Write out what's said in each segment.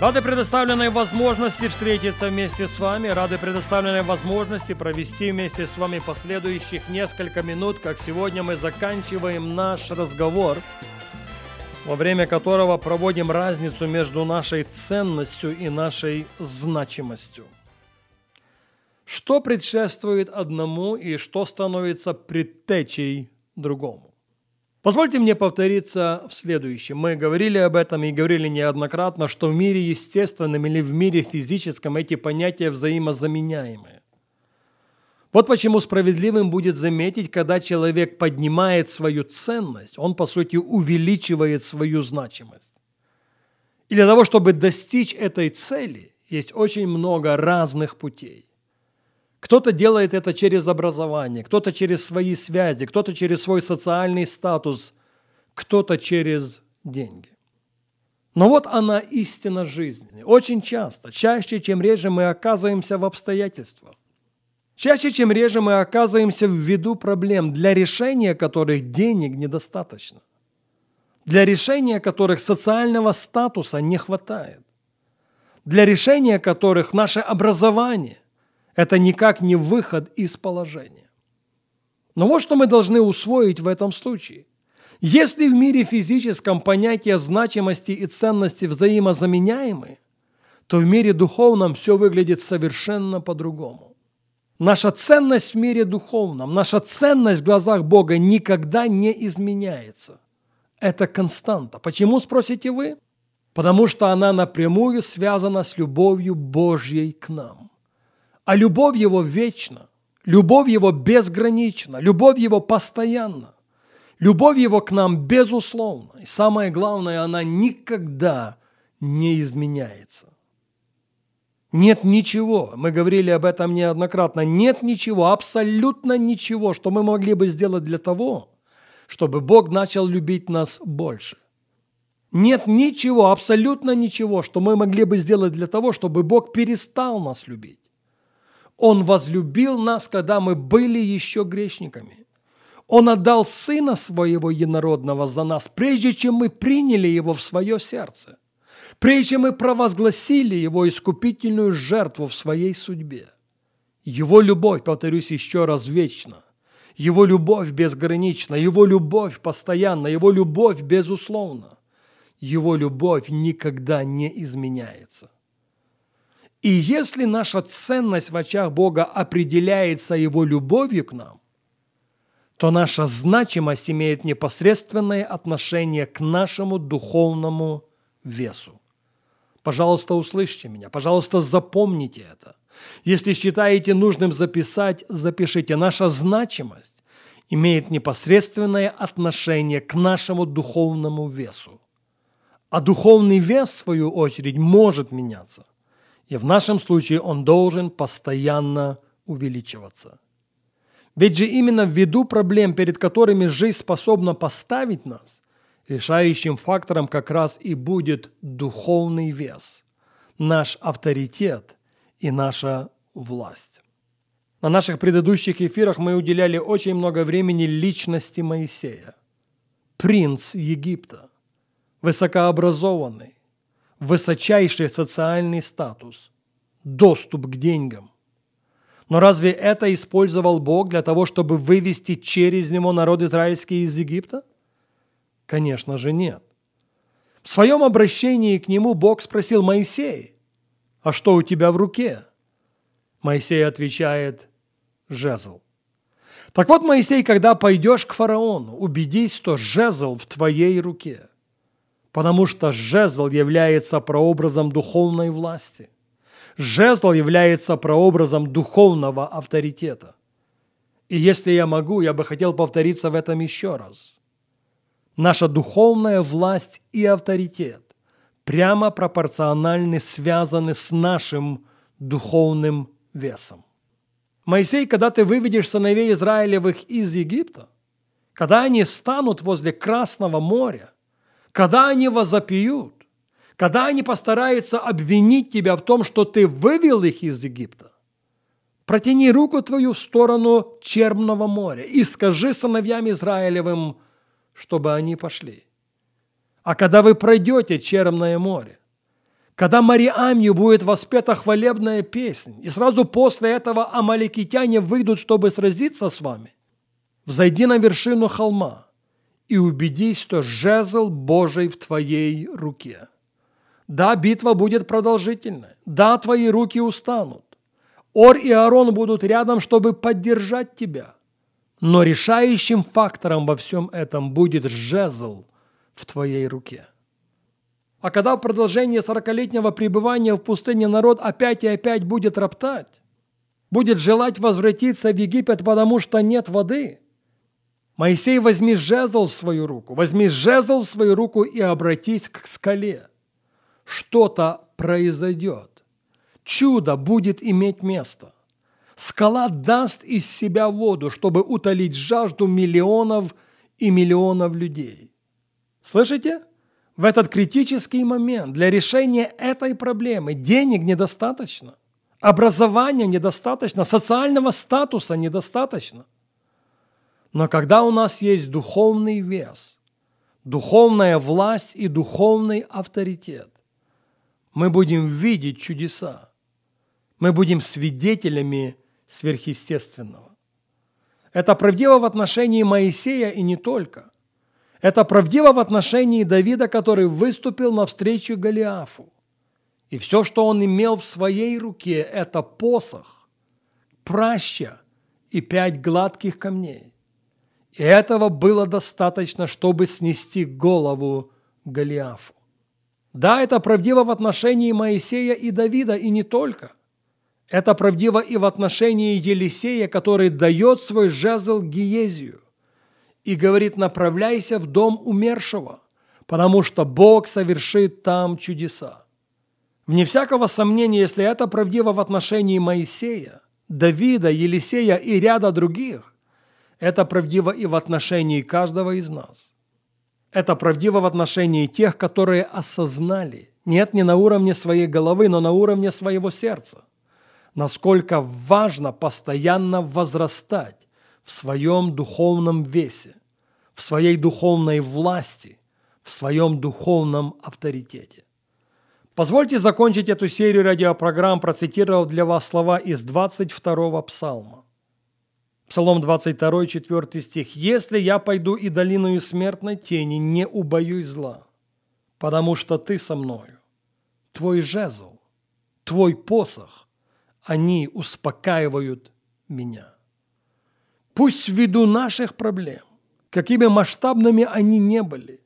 Рады предоставленной возможности встретиться вместе с вами, рады предоставленной возможности провести вместе с вами последующих несколько минут, как сегодня мы заканчиваем наш разговор, во время которого проводим разницу между нашей ценностью и нашей значимостью. Что предшествует одному и что становится предтечей другому? Позвольте мне повториться в следующем. Мы говорили об этом и говорили неоднократно, что в мире естественном или в мире физическом эти понятия взаимозаменяемые. Вот почему справедливым будет заметить, когда человек поднимает свою ценность, он, по сути, увеличивает свою значимость. И для того, чтобы достичь этой цели, есть очень много разных путей. Кто-то делает это через образование, кто-то через свои связи, кто-то через свой социальный статус, кто-то через деньги. Но вот она истина жизни. Очень часто, чаще, чем реже мы оказываемся в обстоятельствах. Чаще, чем реже мы оказываемся в виду проблем, для решения которых денег недостаточно. Для решения которых социального статуса не хватает. Для решения которых наше образование – это никак не выход из положения. Но вот что мы должны усвоить в этом случае. Если в мире физическом понятия значимости и ценности взаимозаменяемы, то в мире духовном все выглядит совершенно по-другому. Наша ценность в мире духовном, наша ценность в глазах Бога никогда не изменяется. Это константа. Почему, спросите вы? Потому что она напрямую связана с любовью Божьей к нам а любовь Его вечна, любовь Его безгранична, любовь Его постоянна, любовь Его к нам безусловна. И самое главное, она никогда не изменяется. Нет ничего, мы говорили об этом неоднократно, нет ничего, абсолютно ничего, что мы могли бы сделать для того, чтобы Бог начал любить нас больше. Нет ничего, абсолютно ничего, что мы могли бы сделать для того, чтобы Бог перестал нас любить. Он возлюбил нас, когда мы были еще грешниками. Он отдал Сына Своего Единородного за нас, прежде чем мы приняли Его в свое сердце, прежде чем мы провозгласили Его искупительную жертву в своей судьбе. Его любовь, повторюсь еще раз, вечна. Его любовь безгранична, Его любовь постоянна, Его любовь безусловна. Его любовь никогда не изменяется. И если наша ценность в очах Бога определяется Его любовью к нам, то наша значимость имеет непосредственное отношение к нашему духовному весу. Пожалуйста, услышьте меня, пожалуйста, запомните это. Если считаете нужным записать, запишите. Наша значимость имеет непосредственное отношение к нашему духовному весу. А духовный вес, в свою очередь, может меняться. И в нашем случае он должен постоянно увеличиваться. Ведь же именно ввиду проблем, перед которыми жизнь способна поставить нас, решающим фактором как раз и будет духовный вес, наш авторитет и наша власть. На наших предыдущих эфирах мы уделяли очень много времени личности Моисея. Принц Египта, высокообразованный, высочайший социальный статус, доступ к деньгам. Но разве это использовал Бог для того, чтобы вывести через него народ израильский из Египта? Конечно же нет. В своем обращении к нему Бог спросил Моисей, «А что у тебя в руке?» Моисей отвечает, «Жезл». Так вот, Моисей, когда пойдешь к фараону, убедись, что жезл в твоей руке потому что жезл является прообразом духовной власти. Жезл является прообразом духовного авторитета. И если я могу, я бы хотел повториться в этом еще раз. Наша духовная власть и авторитет прямо пропорциональны, связаны с нашим духовным весом. Моисей, когда ты выведешь сыновей Израилевых из Египта, когда они станут возле Красного моря, когда они возопьют, когда они постараются обвинить тебя в том, что ты вывел их из Египта, протяни руку твою в сторону Черного моря и скажи сыновьям Израилевым, чтобы они пошли. А когда вы пройдете Черное море, когда Мариамью будет воспета хвалебная песня, и сразу после этого амаликитяне выйдут, чтобы сразиться с вами, взойди на вершину холма и убедись, что жезл Божий в твоей руке. Да, битва будет продолжительной. Да, твои руки устанут. Ор и Аарон будут рядом, чтобы поддержать тебя. Но решающим фактором во всем этом будет жезл в твоей руке. А когда в продолжении сорокалетнего пребывания в пустыне народ опять и опять будет роптать, будет желать возвратиться в Египет, потому что нет воды, Моисей, возьми жезл в свою руку, возьми жезл в свою руку и обратись к скале. Что-то произойдет. Чудо будет иметь место. Скала даст из себя воду, чтобы утолить жажду миллионов и миллионов людей. Слышите? В этот критический момент для решения этой проблемы денег недостаточно, образования недостаточно, социального статуса недостаточно. Но когда у нас есть духовный вес, духовная власть и духовный авторитет, мы будем видеть чудеса, мы будем свидетелями сверхъестественного. Это правдиво в отношении Моисея и не только. Это правдиво в отношении Давида, который выступил навстречу Голиафу. И все, что он имел в своей руке, это посох, праща и пять гладких камней. И этого было достаточно, чтобы снести голову Голиафу. Да, это правдиво в отношении Моисея и Давида, и не только. Это правдиво и в отношении Елисея, который дает свой жезл Гиезию и говорит, направляйся в дом умершего, потому что Бог совершит там чудеса. Вне всякого сомнения, если это правдиво в отношении Моисея, Давида, Елисея и ряда других, это правдиво и в отношении каждого из нас. Это правдиво в отношении тех, которые осознали, нет, не на уровне своей головы, но на уровне своего сердца, насколько важно постоянно возрастать в своем духовном весе, в своей духовной власти, в своем духовном авторитете. Позвольте закончить эту серию радиопрограмм, процитировав для вас слова из 22-го псалма. Псалом 22, 4 стих. «Если я пойду и долиною смертной тени, не убоюсь зла, потому что ты со мною. Твой жезл, твой посох, они успокаивают меня». Пусть ввиду наших проблем, какими масштабными они не были,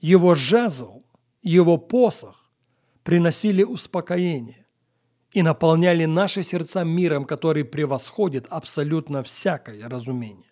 его жезл, его посох приносили успокоение и наполняли наши сердца миром, который превосходит абсолютно всякое разумение.